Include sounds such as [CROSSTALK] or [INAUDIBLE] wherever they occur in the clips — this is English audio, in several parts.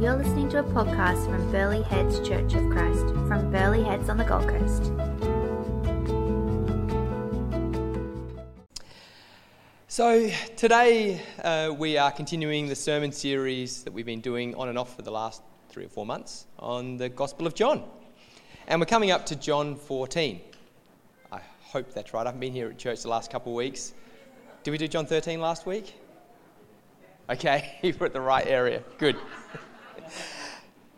You're listening to a podcast from Burleigh Heads Church of Christ from Burleigh Heads on the Gold Coast. So, today uh, we are continuing the sermon series that we've been doing on and off for the last three or four months on the Gospel of John. And we're coming up to John 14. I hope that's right. I haven't been here at church the last couple of weeks. Did we do John 13 last week? Okay, [LAUGHS] were at the right area. Good.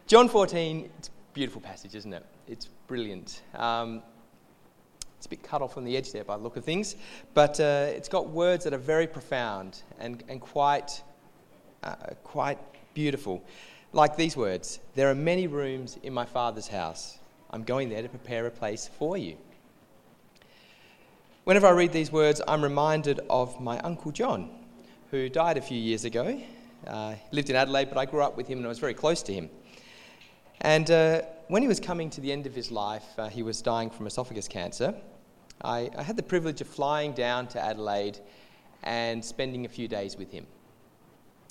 John 14, it's a beautiful passage, isn't it? It's brilliant. Um, it's a bit cut off on the edge there by the look of things, but uh, it's got words that are very profound and, and quite, uh, quite beautiful. Like these words There are many rooms in my Father's house. I'm going there to prepare a place for you. Whenever I read these words, I'm reminded of my Uncle John, who died a few years ago. Uh, lived in Adelaide, but I grew up with him and I was very close to him. And uh, when he was coming to the end of his life, uh, he was dying from esophagus cancer. I, I, had the privilege of flying down to Adelaide and spending a few days with him.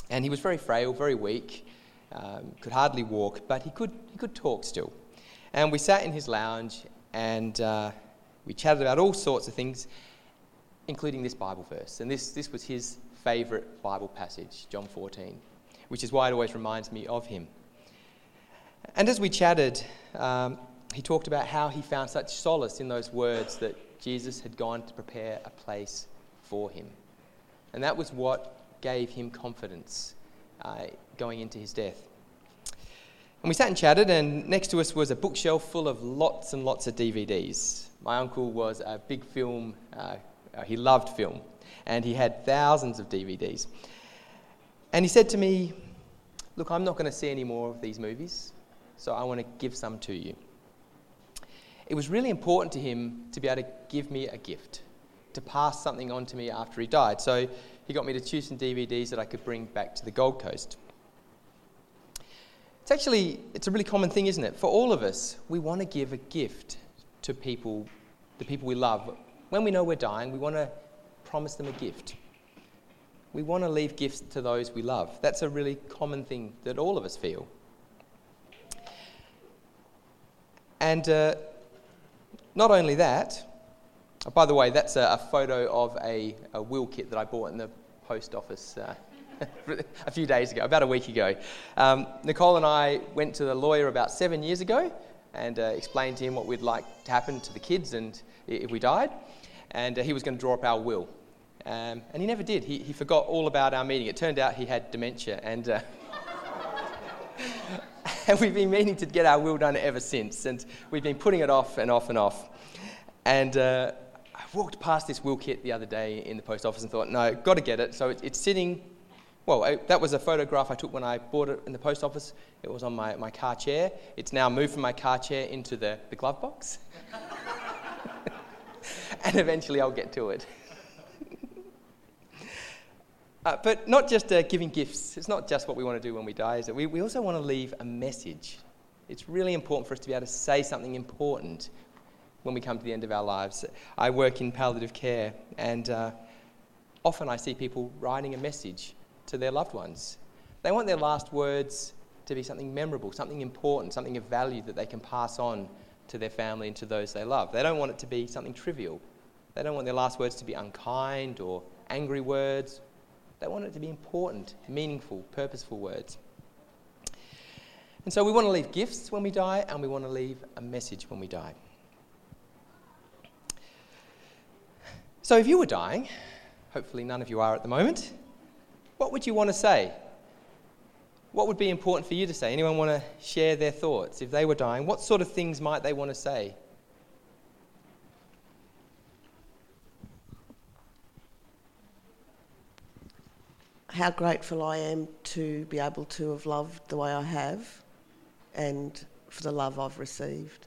And he was very frail, very weak, um, could hardly walk, but he could, he could talk still. And we sat in his lounge and uh, we chatted about all sorts of things, including this Bible verse. And this, this was his favourite Bible passage, John 14, which is why it always reminds me of him. And as we chatted, um, he talked about how he found such solace in those words that Jesus had gone to prepare a place for him. And that was what gave him confidence uh, going into his death. And we sat and chatted, and next to us was a bookshelf full of lots and lots of DVDs. My uncle was a big film, uh, he loved film, and he had thousands of DVDs. And he said to me, Look, I'm not going to see any more of these movies, so I want to give some to you. It was really important to him to be able to give me a gift, to pass something on to me after he died. So he got me to choose some DVDs that I could bring back to the Gold Coast. It's actually it's a really common thing, isn't it? For all of us, we want to give a gift to people, the people we love. When we know we're dying, we want to promise them a gift. We want to leave gifts to those we love. That's a really common thing that all of us feel. And uh, not only that, oh, by the way, that's a, a photo of a, a, will kit that I bought in the post office uh, [LAUGHS] a few days ago, about a week ago. Um, Nicole and I went to the lawyer about seven years ago and uh, explained to him what we'd like to happen to the kids and if we died. And uh, he was going to draw up our will. Um, and he never did. He, he forgot all about our meeting. It turned out he had dementia. And, uh, [LAUGHS] and we've been meaning to get our will done ever since. And we've been putting it off and off and off. And uh, I walked past this will kit the other day in the post office and thought, no, got to get it. So it, it's sitting well, I, that was a photograph I took when I bought it in the post office. It was on my, my car chair. It's now moved from my car chair into the, the glove box. [LAUGHS] and eventually I'll get to it. Uh, but not just uh, giving gifts. It's not just what we want to do when we die, is it? We, we also want to leave a message. It's really important for us to be able to say something important when we come to the end of our lives. I work in palliative care, and uh, often I see people writing a message to their loved ones. They want their last words to be something memorable, something important, something of value that they can pass on to their family and to those they love. They don't want it to be something trivial. They don't want their last words to be unkind or angry words. They want it to be important, meaningful, purposeful words. And so we want to leave gifts when we die, and we want to leave a message when we die. So if you were dying, hopefully none of you are at the moment, what would you want to say? What would be important for you to say? Anyone want to share their thoughts? If they were dying, what sort of things might they want to say? How grateful I am to be able to have loved the way I have and for the love I've received.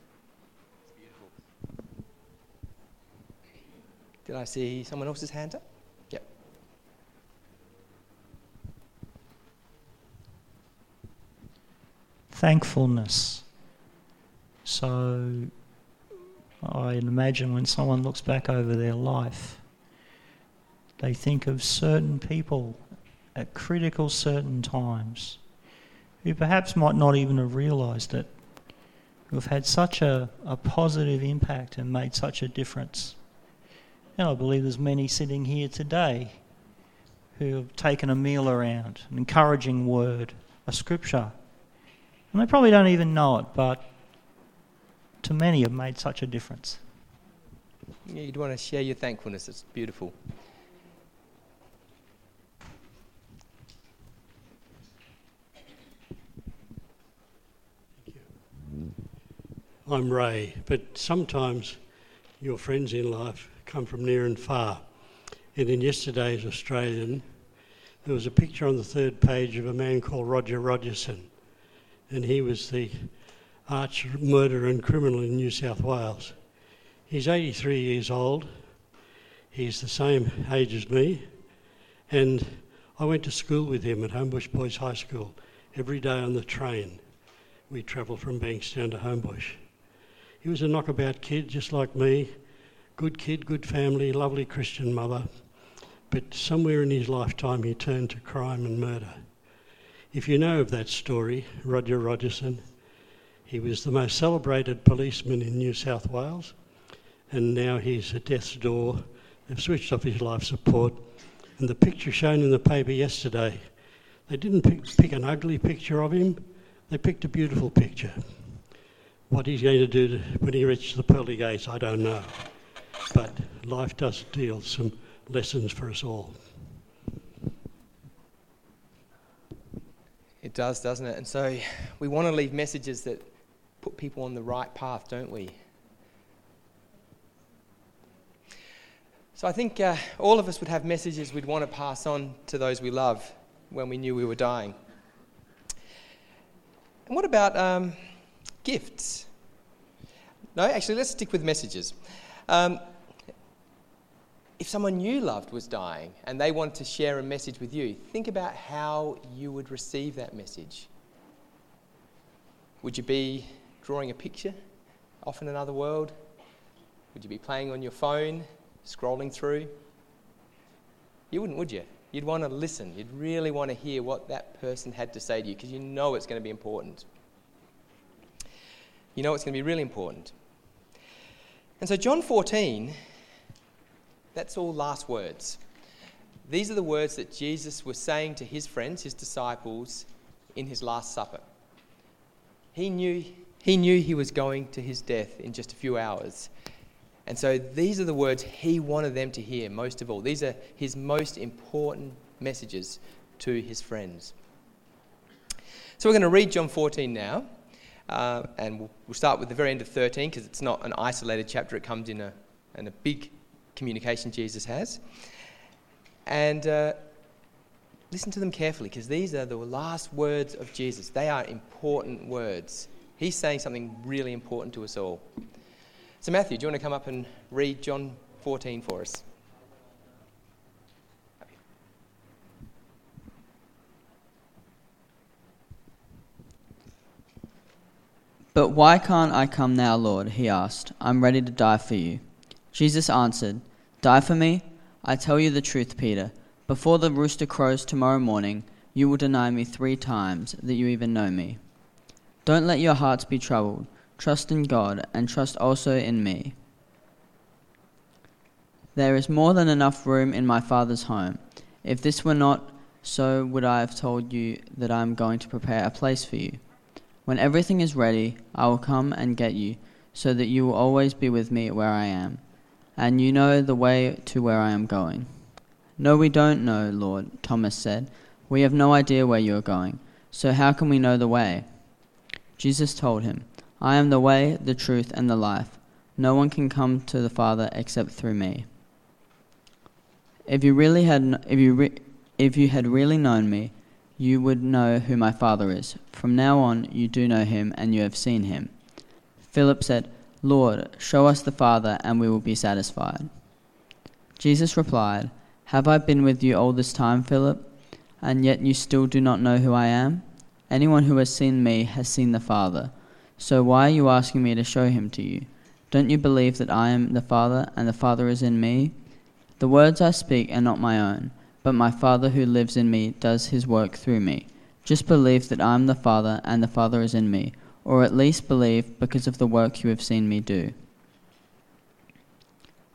Did I see someone else's hand up? Yep. Thankfulness. So I imagine when someone looks back over their life, they think of certain people at critical certain times who perhaps might not even have realised it, who have had such a, a positive impact and made such a difference. And I believe there's many sitting here today who have taken a meal around, an encouraging word, a scripture. And they probably don't even know it, but to many have made such a difference. Yeah, you'd want to share your thankfulness. It's beautiful. I'm Ray, but sometimes your friends in life come from near and far. And in yesterday's Australian, there was a picture on the third page of a man called Roger Rogerson, and he was the arch murderer and criminal in New South Wales. He's 83 years old. He's the same age as me, and I went to school with him at Homebush Boys High School every day on the train. We travelled from Bankstown to Homebush. He was a knockabout kid, just like me. Good kid, good family, lovely Christian mother. But somewhere in his lifetime, he turned to crime and murder. If you know of that story, Roger Rogerson, he was the most celebrated policeman in New South Wales, and now he's at death's door. They've switched off his life support. And the picture shown in the paper yesterday, they didn't pick, pick an ugly picture of him, they picked a beautiful picture. What he's going to do when he reaches the pearly gates, I don't know. But life does deal some lessons for us all. It does, doesn't it? And so we want to leave messages that put people on the right path, don't we? So I think uh, all of us would have messages we'd want to pass on to those we love when we knew we were dying. And what about um, gifts? No, actually, let's stick with messages. Um, if someone you loved was dying and they wanted to share a message with you, think about how you would receive that message. Would you be drawing a picture off in another world? Would you be playing on your phone, scrolling through? You wouldn't, would you? You'd want to listen. You'd really want to hear what that person had to say to you because you know it's going to be important. You know it's going to be really important. And so, John 14, that's all last words. These are the words that Jesus was saying to his friends, his disciples, in his Last Supper. He knew, he knew he was going to his death in just a few hours. And so these are the words he wanted them to hear most of all. These are his most important messages to his friends. So we're going to read John 14 now. Uh, and we'll, we'll, start with the very end of 13 because it's not an isolated chapter, it comes in a, in a big communication Jesus has. And uh, listen to them carefully because these are the last words of Jesus. They are important words. He's saying something really important to us all. So, Matthew, do you want to come up and read John 14 for us? But why can't I come now, Lord? He asked. I'm ready to die for you. Jesus answered, Die for me? I tell you the truth, Peter. Before the rooster crows tomorrow morning, you will deny me three times that you even know me. Don't let your hearts be troubled. Trust in God, and trust also in me. There is more than enough room in my Father's home. If this were not so, would I have told you that I am going to prepare a place for you? When everything is ready, I will come and get you, so that you will always be with me where I am. And you know the way to where I am going. No, we don't know, Lord, Thomas said. We have no idea where you are going, so how can we know the way? Jesus told him, I am the way, the truth, and the life. No one can come to the Father except through me. If you really had, if you, re, if you had really known me, you would know who my Father is. From now on, you do know him, and you have seen him. Philip said, Lord, show us the Father, and we will be satisfied. Jesus replied, Have I been with you all this time, Philip, and yet you still do not know who I am? Anyone who has seen me has seen the Father. So why are you asking me to show him to you? Don't you believe that I am the Father, and the Father is in me? The words I speak are not my own but my Father who lives in me does his work through me. Just believe that I am the Father and the Father is in me, or at least believe because of the work you have seen me do.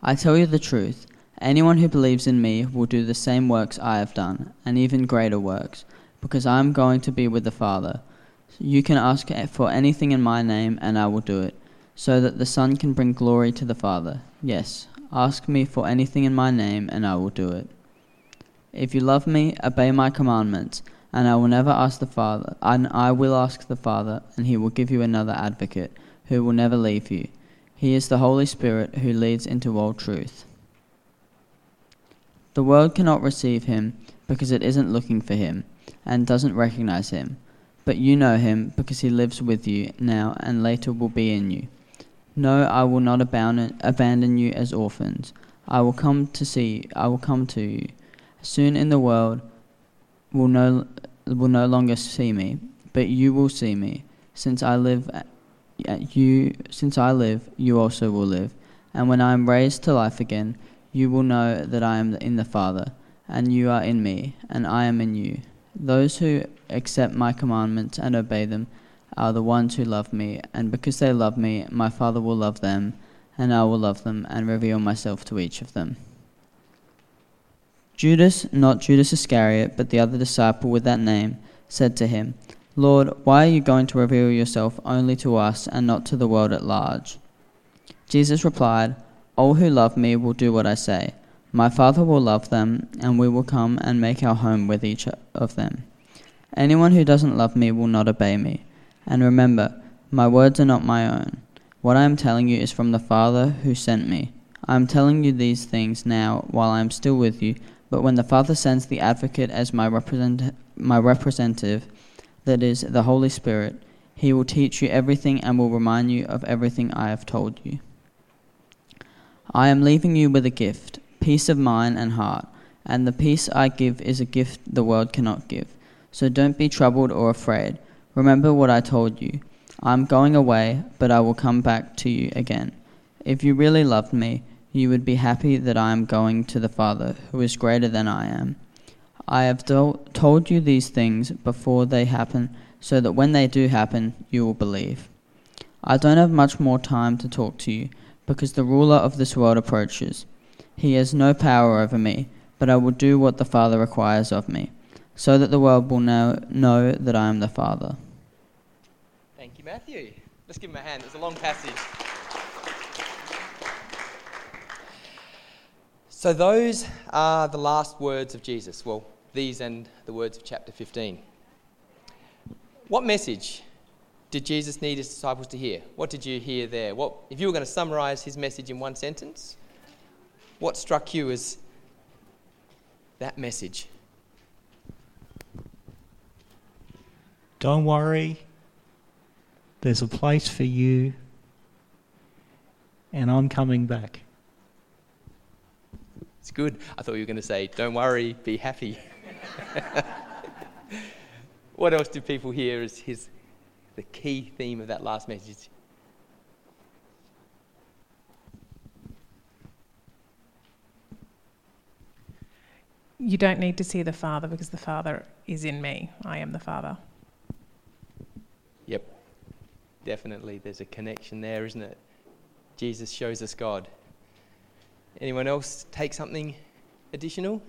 I tell you the truth. Anyone who believes in me will do the same works I have done, and even greater works, because I am going to be with the Father. You can ask for anything in my name, and I will do it, so that the Son can bring glory to the Father. Yes, ask me for anything in my name, and I will do it. If you love me, obey my commandments, and I will never ask the Father, and I will ask the Father, and he will give you another advocate, who will never leave you. He is the Holy Spirit who leads into all truth. The world cannot receive him because it isn't looking for him and doesn't recognize him. But you know him because he lives with you now and later will be in you. No, I will not abandon you as orphans. I will come to see you. I will come to you. Soon in the world will no will no longer see me, but you will see me. Since I live uh, you since I live, you also will live. And when I am raised to life again, you will know that I am in the Father, and you are in me, and I am in you. Those who accept my commandments and obey them are the ones who love me, and because they love me, my Father will love them, and I will love them and reveal myself to each of them. Judas, not Judas Iscariot, but the other disciple with that name, said to him, Lord, why are you going to reveal yourself only to us and not to the world at large? Jesus replied, all who love me will do what I say. My Father will love them, and we will come and make our home with each of them. Anyone who doesn't love me will not obey me. And remember, my words are not my own. What I am telling you is from the Father who sent me. I am telling you these things now while I am still with you, but when the Father sends the Advocate as my, represent- my representative, that is, the Holy Spirit, he will teach you everything and will remind you of everything I have told you. I am leaving you with a gift, peace of mind and heart, and the peace I give is a gift the world cannot give. So don't be troubled or afraid. Remember what I told you. I am going away, but I will come back to you again. If you really loved me, you would be happy that I am going to the Father, who is greater than I am. I have do- told you these things before they happen, so that when they do happen, you will believe. I don't have much more time to talk to you because the ruler of this world approaches. He has no power over me, but I will do what the Father requires of me, so that the world will know, know that I am the Father. Thank you, Matthew. Let's give him a hand. It's a long passage. So, those are the last words of Jesus. Well, these and the words of chapter 15. What message did Jesus need his disciples to hear? What did you hear there? What, if you were going to summarize his message in one sentence, what struck you as that message? Don't worry, there's a place for you, and I'm coming back. It's good. I thought you were going to say, Don't worry, be happy. [LAUGHS] what else do people hear as his the key theme of that last message. You don't need to see the Father because the Father is in me. I am the Father. Yep. Definitely, there's a connection there, isn't it? Jesus shows us God. Anyone else take something additional?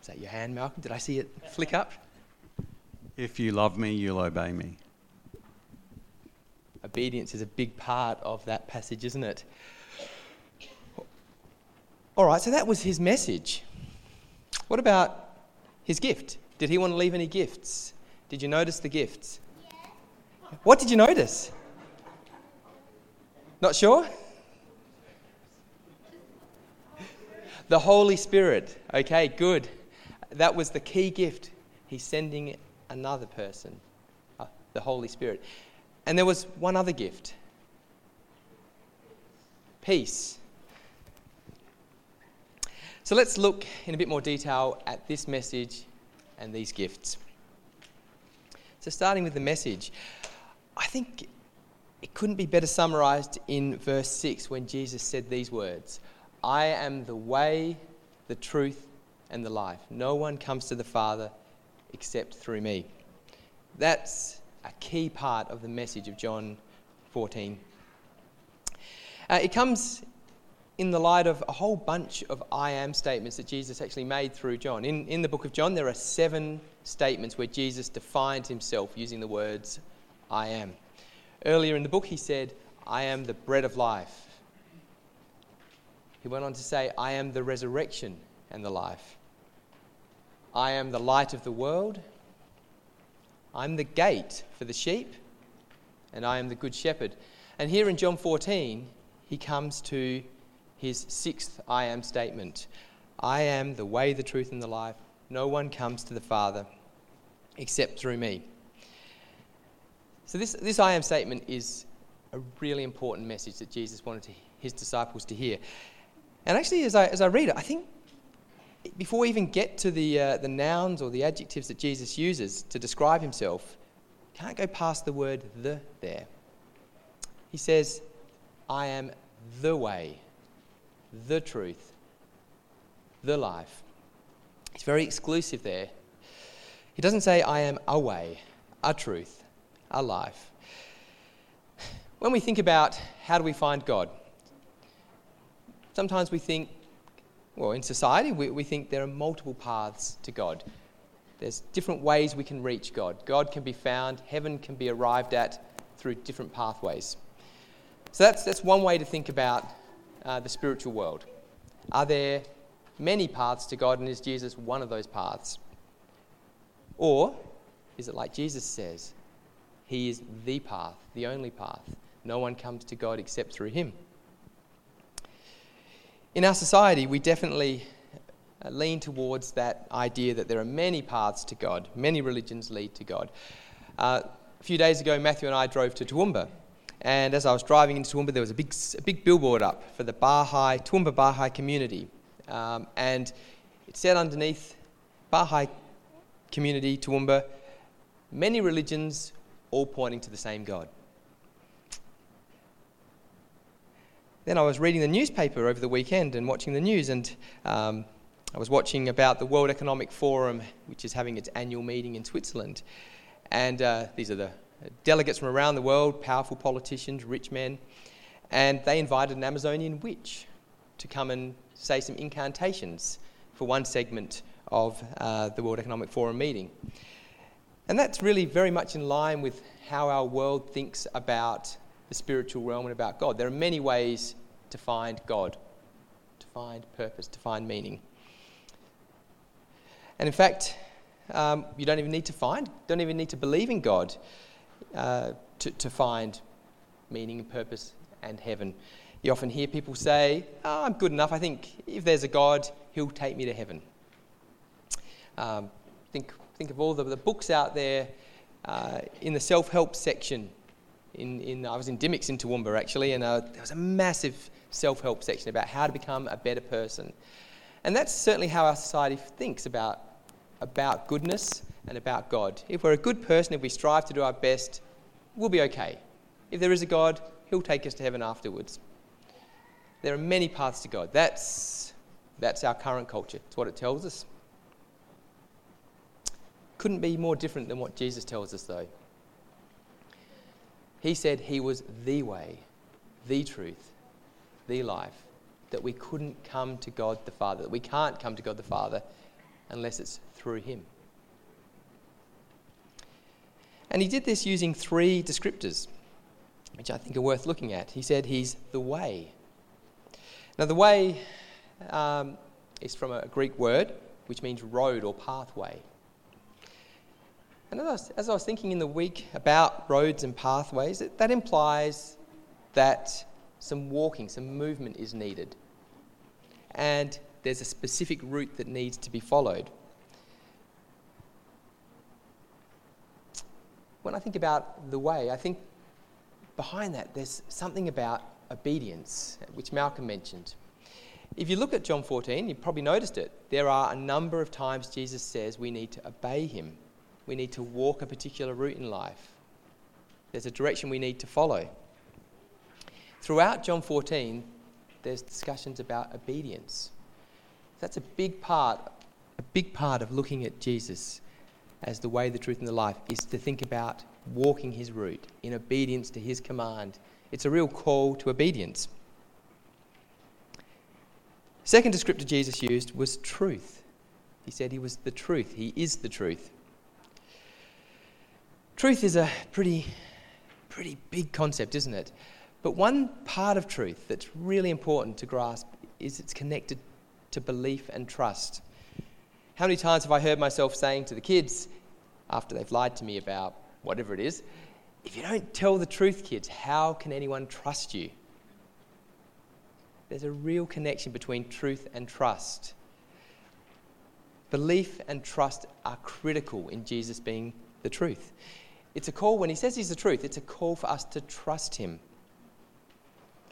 Is that your hand, Malcolm? Did I see it flick up? If you love me, you'll obey me. Obedience is a big part of that passage, isn't it? All right, so that was his message. What about his gift? Did he want to leave any gifts? Did you notice the gifts? Yeah. What did you notice? Not sure? The Holy Spirit. Okay, good. That was the key gift. He's sending another person, uh, the Holy Spirit. And there was one other gift peace. So let's look in a bit more detail at this message and these gifts. So, starting with the message, I think it couldn't be better summarized in verse 6 when Jesus said these words I am the way, the truth, and the life. No one comes to the Father except through me. That's a key part of the message of John 14. Uh, it comes in the light of a whole bunch of I am statements that Jesus actually made through John. In, in the book of John, there are seven statements where Jesus defines himself using the words I am. Earlier in the book, he said, I am the bread of life. He went on to say, I am the resurrection and the life. I am the light of the world. I'm the gate for the sheep. And I am the good shepherd. And here in John 14, he comes to his sixth I am statement I am the way, the truth, and the life. No one comes to the Father except through me. So, this, this I am statement is a really important message that Jesus wanted to, his disciples to hear. And actually, as I, as I read it, I think before we even get to the, uh, the nouns or the adjectives that Jesus uses to describe himself, can't go past the word the there. He says, I am the way, the truth, the life. It's very exclusive there. He doesn't say, I am a way, a truth, a life. When we think about how do we find God, sometimes we think, well, in society, we, we think there are multiple paths to God. There's different ways we can reach God. God can be found, heaven can be arrived at through different pathways. So that's, that's one way to think about uh, the spiritual world. Are there many paths to God, and is Jesus one of those paths? Or is it like Jesus says, He is the path, the only path? No one comes to God except through Him. In our society, we definitely uh, lean towards that idea that there are many paths to God, many religions lead to God. Uh, a few days ago, Matthew and I drove to Toowoomba, and as I was driving into Toowoomba, there was a big, a big billboard up for the Bahai, Toowoomba Bahai community. Um, and it said underneath, Bahai community, Toowoomba, many religions, all pointing to the same God. Then I was reading the newspaper over the weekend and watching the news, and um, I was watching about the World Economic Forum, which is having its annual meeting in Switzerland. And uh, these are the delegates from around the world, powerful politicians, rich men, and they invited an Amazonian witch to come and say some incantations for one segment of uh, the World Economic Forum meeting. And that's really very much in line with how our world thinks about the spiritual realm and about God. There are many ways to find God, to find purpose, to find meaning. And in fact, um, you don't even need to find, don't even need to believe in God uh, to, to find meaning and purpose and heaven. You often hear people say, oh, I'm good enough. I think if there's a God, he'll take me to heaven. Um, think, think of all the, the books out there uh, in the self help section in, in, I was in Dymocks in Toowoomba actually, and uh, there was a massive self help section about how to become a better person. And that's certainly how our society thinks about, about goodness and about God. If we're a good person, if we strive to do our best, we'll be okay. If there is a God, He'll take us to heaven afterwards. There are many paths to God. That's, that's our current culture. It's what it tells us. Couldn't be more different than what Jesus tells us, though. He said he was the way, the truth, the life, that we couldn't come to God the Father, that we can't come to God the Father unless it's through him. And he did this using three descriptors, which I think are worth looking at. He said he's the way. Now, the way um, is from a Greek word which means road or pathway. And as I, was, as I was thinking in the week about roads and pathways, that, that implies that some walking, some movement is needed. And there's a specific route that needs to be followed. When I think about the way, I think behind that there's something about obedience, which Malcolm mentioned. If you look at John 14, you've probably noticed it. There are a number of times Jesus says we need to obey him we need to walk a particular route in life. There's a direction we need to follow. Throughout John 14, there's discussions about obedience. That's a big part a big part of looking at Jesus as the way, the truth, and the life is to think about walking his route in obedience to his command. It's a real call to obedience. Second descriptor Jesus used was truth. He said he was the truth, he is the truth. Truth is a pretty, pretty big concept, isn't it? But one part of truth that's really important to grasp is it's connected to belief and trust. How many times have I heard myself saying to the kids, after they've lied to me about whatever it is, if you don't tell the truth, kids, how can anyone trust you? There's a real connection between truth and trust. Belief and trust are critical in Jesus being the truth. It's a call, when he says he's the truth, it's a call for us to trust him.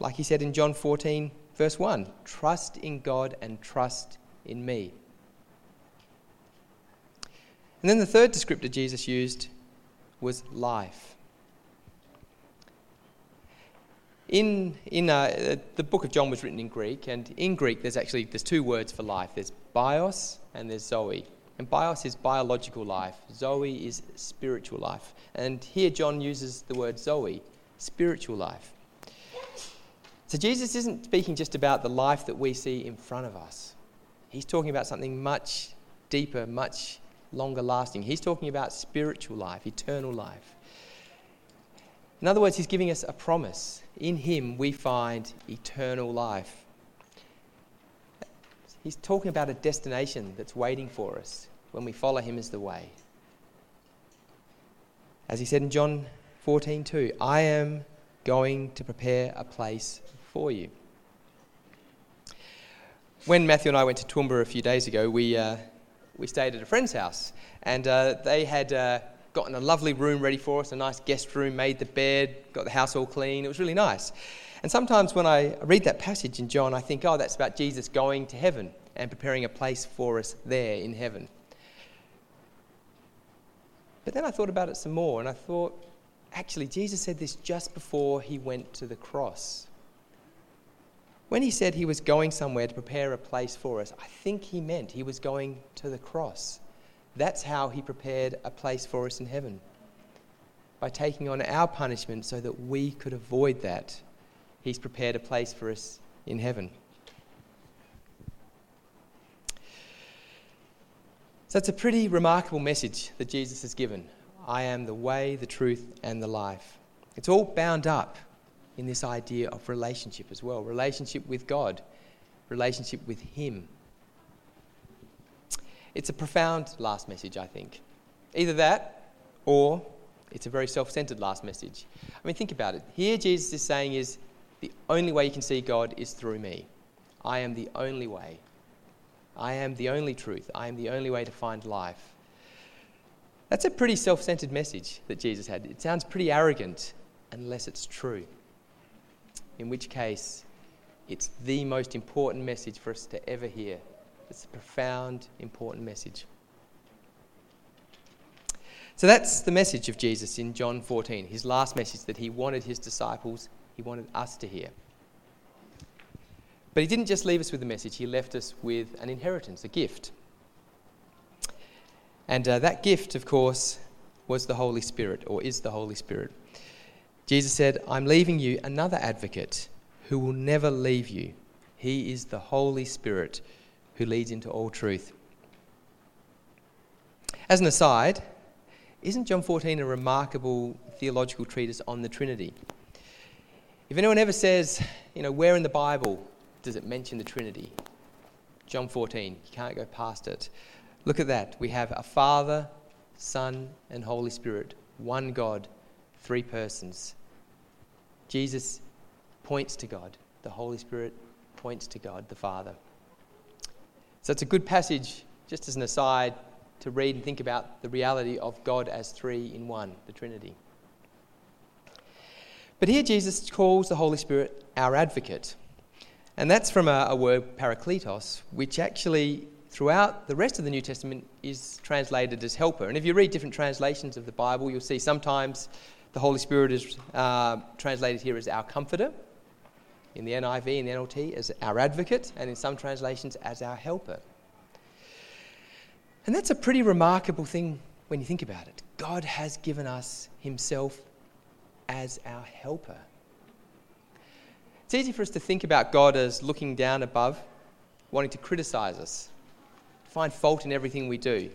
Like he said in John 14, verse 1 trust in God and trust in me. And then the third descriptor Jesus used was life. In, in uh, the book of John was written in Greek, and in Greek there's actually there's two words for life. There's bios and there's zoe. And bios is biological life. Zoe is spiritual life. And here John uses the word zoe, spiritual life. So Jesus isn't speaking just about the life that we see in front of us. He's talking about something much deeper, much longer lasting. He's talking about spiritual life, eternal life. In other words, he's giving us a promise. In him we find eternal life. He's talking about a destination that's waiting for us when we follow him as the way. As he said in John 14, 2, I am going to prepare a place for you. When Matthew and I went to Toowoomba a few days ago, we, uh, we stayed at a friend's house, and uh, they had uh, gotten a lovely room ready for us, a nice guest room, made the bed, got the house all clean. It was really nice. And sometimes when I read that passage in John, I think, oh, that's about Jesus going to heaven and preparing a place for us there in heaven. But then I thought about it some more, and I thought, actually, Jesus said this just before he went to the cross. When he said he was going somewhere to prepare a place for us, I think he meant he was going to the cross. That's how he prepared a place for us in heaven. By taking on our punishment so that we could avoid that, he's prepared a place for us in heaven. So it's a pretty remarkable message that Jesus has given. I am the way, the truth, and the life. It's all bound up in this idea of relationship as well relationship with God, relationship with Him. It's a profound last message, I think. Either that or it's a very self centered last message. I mean, think about it. Here, Jesus is saying is the only way you can see God is through me. I am the only way. I am the only truth. I am the only way to find life. That's a pretty self centered message that Jesus had. It sounds pretty arrogant unless it's true in which case it's the most important message for us to ever hear. It's a profound, important message. So that's the message of Jesus in John 14, his last message that he wanted his disciples, he wanted us to hear. But he didn't just leave us with a message, he left us with an inheritance, a gift. And uh, that gift, of course, was the Holy Spirit, or is the Holy Spirit. Jesus said, I'm leaving you another advocate who will never leave you. He is the Holy Spirit who leads into all truth. As an aside, isn't John 14 a remarkable theological treatise on the Trinity? If anyone ever says, you know, where in the Bible does it mention the Trinity? John 14, you can't go past it. Look at that. We have a Father, Son, and Holy Spirit, one God three persons. Jesus points to God, the Holy Spirit points to God, the Father. So it's a good passage, just as an aside, to read and think about the reality of God as three in one, the Trinity. But here Jesus calls the Holy Spirit our advocate. And that's from a, a, word, parakletos, which actually, throughout the rest of the New Testament, is translated as helper. And if you read different translations of the Bible, you'll see sometimes the Holy Spirit is uh, translated here as our comforter, in the NIV and the NLT as our advocate, and in some translations as our helper. And that's a pretty remarkable thing when you think about it. God has given us Himself as our helper. It's easy for us to think about God as looking down above, wanting to criticize us, find fault in everything we do.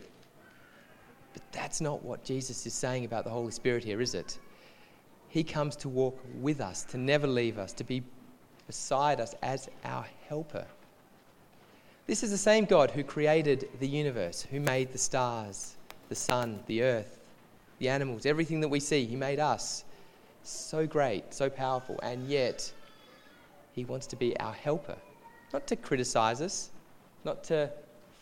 But that's not what Jesus is saying about the Holy Spirit here, is it? He comes to walk with us, to never leave us, to be beside us as our helper. This is the same God who created the universe, who made the stars, the sun, the earth, the animals, everything that we see. He made us. So great, so powerful, and yet He wants to be our helper. Not to criticize us, not to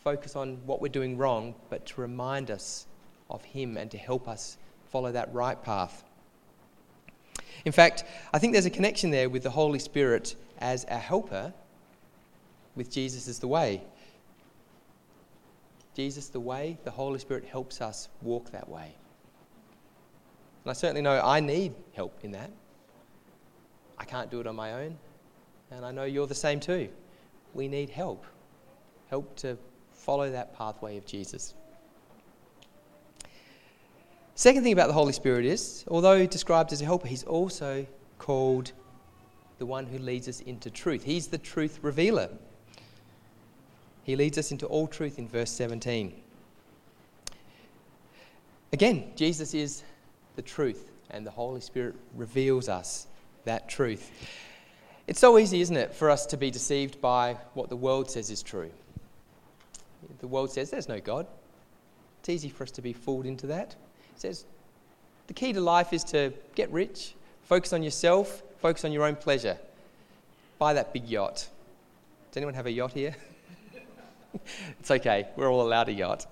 focus on what we're doing wrong, but to remind us of Him and to help us follow that right path. In fact, I think there's a connection there with the Holy Spirit as our helper with Jesus as the way. Jesus, the way, the Holy Spirit helps us walk that way. And I certainly know I need help in that. I can't do it on my own. And I know you're the same too. We need help. Help to follow that pathway of Jesus. Second thing about the Holy Spirit is, although described as a helper, he's also called the one who leads us into truth. He's the truth revealer. He leads us into all truth in verse 17. Again, Jesus is the truth, and the Holy Spirit reveals us that truth. It's so easy, isn't it, for us to be deceived by what the world says is true. The world says there's no God. It's easy for us to be fooled into that. Says the key to life is to get rich, focus on yourself, focus on your own pleasure. Buy that big yacht. Does anyone have a yacht here? [LAUGHS] it's okay, we're all allowed a yacht.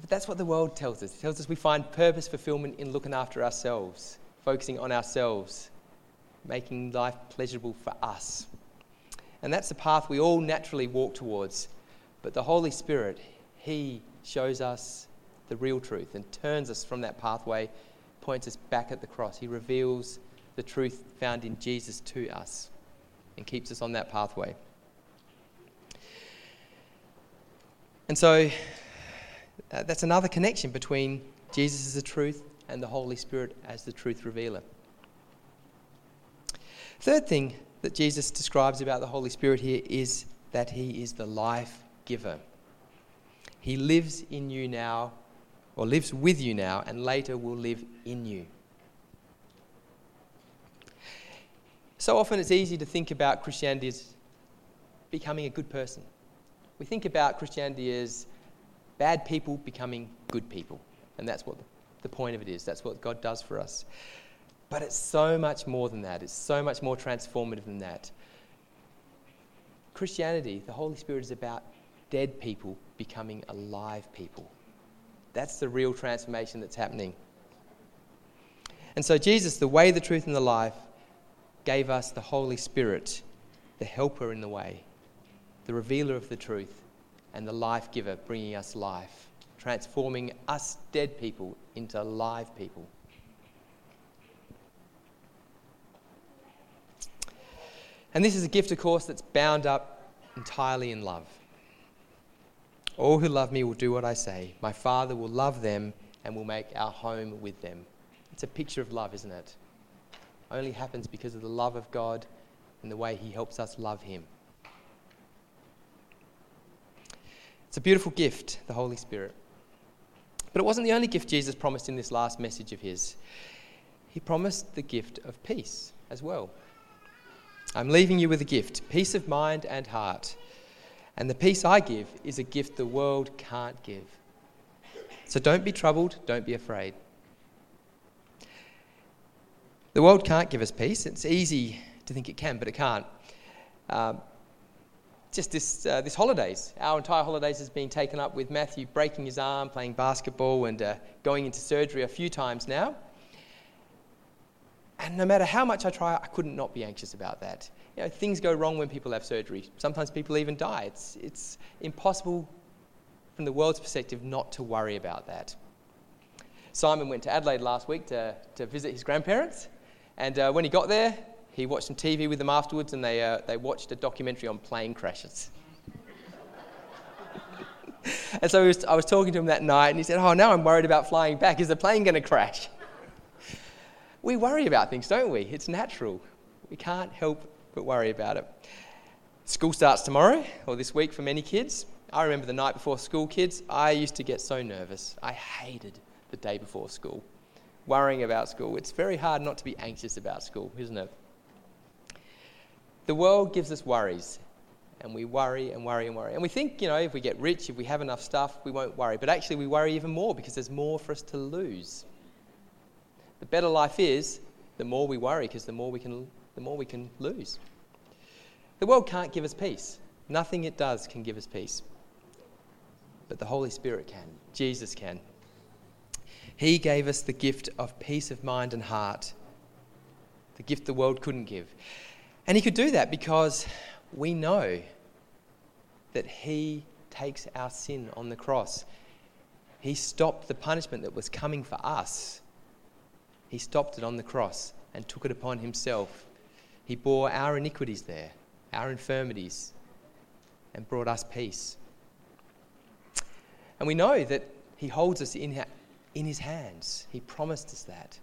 But that's what the world tells us. It tells us we find purpose, fulfillment in looking after ourselves, focusing on ourselves, making life pleasurable for us. And that's the path we all naturally walk towards. But the Holy Spirit, He shows us the real truth and turns us from that pathway, points us back at the cross. He reveals the truth found in Jesus to us and keeps us on that pathway. And so uh, that's another connection between Jesus as the truth and the Holy Spirit as the truth revealer. Third thing that Jesus describes about the Holy Spirit here is that he is the life giver. He lives in you now, or lives with you now, and later will live in you. So often it's easy to think about Christianity as becoming a good person. We think about Christianity as bad people becoming good people. And that's what the point of it is. That's what God does for us. But it's so much more than that. It's so much more transformative than that. Christianity, the Holy Spirit, is about dead people becoming alive people. That's the real transformation that's happening. And so, Jesus, the way, the truth, and the life, gave us the Holy Spirit, the helper in the way, the revealer of the truth, and the life giver, bringing us life, transforming us dead people into live people. And this is a gift, of course, that's bound up entirely in love. All who love me will do what I say. My Father will love them and will make our home with them. It's a picture of love, isn't it? Only happens because of the love of God and the way He helps us love Him. It's a beautiful gift, the Holy Spirit. But it wasn't the only gift Jesus promised in this last message of His. He promised the gift of peace as well. I'm leaving you with a gift peace of mind and heart. And the peace I give is a gift the world can't give. So don't be troubled, don't be afraid. The world can't give us peace. It's easy to think it can, but it can't. Um, just this, uh, this holidays, our entire holidays has been taken up with Matthew breaking his arm, playing basketball, and uh, going into surgery a few times now. And no matter how much I try, I couldn't not be anxious about that. You know, things go wrong when people have surgery. Sometimes people even die. It's, it's impossible from the world's perspective not to worry about that. Simon went to Adelaide last week to, to visit his grandparents. And uh, when he got there, he watched some TV with them afterwards and they, uh, they watched a documentary on plane crashes. [LAUGHS] and so was, I was talking to him that night, and he said, Oh, now I'm worried about flying back. Is the plane going to crash? We worry about things, don't we? It's natural. We can't help but worry about it. School starts tomorrow, or this week for many kids. I remember the night before school, kids, I used to get so nervous. I hated the day before school, worrying about school. It's very hard not to be anxious about school, isn't it? The world gives us worries, and we worry and worry and worry. And we think, you know, if we get rich, if we have enough stuff, we won't worry. But actually, we worry even more because there's more for us to lose. The better life is, the more we worry because the more we can, the more we can lose. The world can't give us peace. Nothing it does can give us peace. But the Holy Spirit can. Jesus can. He gave us the gift of peace of mind and heart, the gift the world couldn't give. And He could do that because we know that He takes our sin on the cross. He stopped the punishment that was coming for us. He stopped it on the cross and took it upon Himself. He bore our iniquities there, our infirmities, and brought us peace. And we know that He holds us in, in His hands. He promised us that.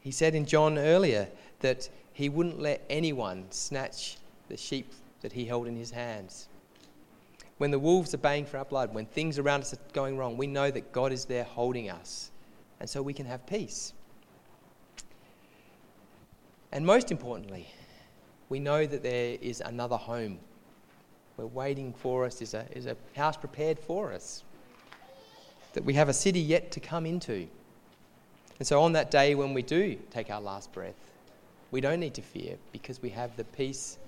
He said in John earlier that He wouldn't let anyone snatch the sheep that He held in His hands. When the wolves are baying for our blood, when things around us are going wrong, we know that God is there holding us. And so we can have peace. And most importantly, we know that there is another home. We're waiting for us, is a, is a house prepared for us. That we have a city yet to come into. And so on that day when we do take our last breath, we don't need to fear because we have the peace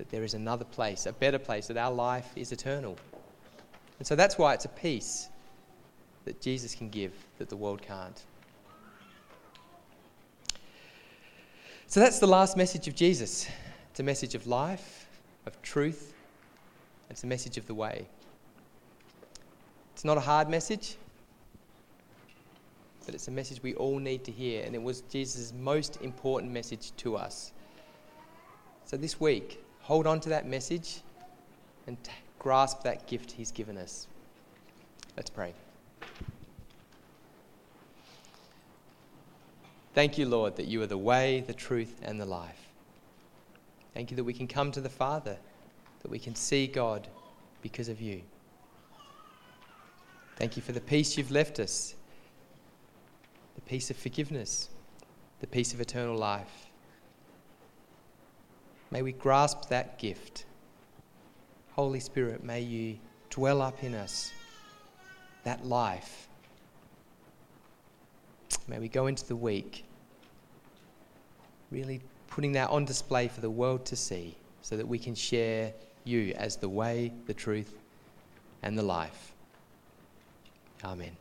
that there is another place, a better place, that our life is eternal. And so that's why it's a peace that Jesus can give that the world can't. So that's the last message of Jesus. It's a message of life, of truth, it's a message of the way. It's not a hard message, but it's a message we all need to hear, and it was Jesus' most important message to us. So this week, hold on to that message and t- grasp that gift He's given us. Let's pray. Thank you, Lord, that you are the way, the truth, and the life. Thank you that we can come to the Father, that we can see God because of you. Thank you for the peace you've left us, the peace of forgiveness, the peace of eternal life. May we grasp that gift. Holy Spirit, may you dwell up in us that life May we go into the week really putting that on display for the world to see so that we can share you as the way, the truth, and the life. Amen.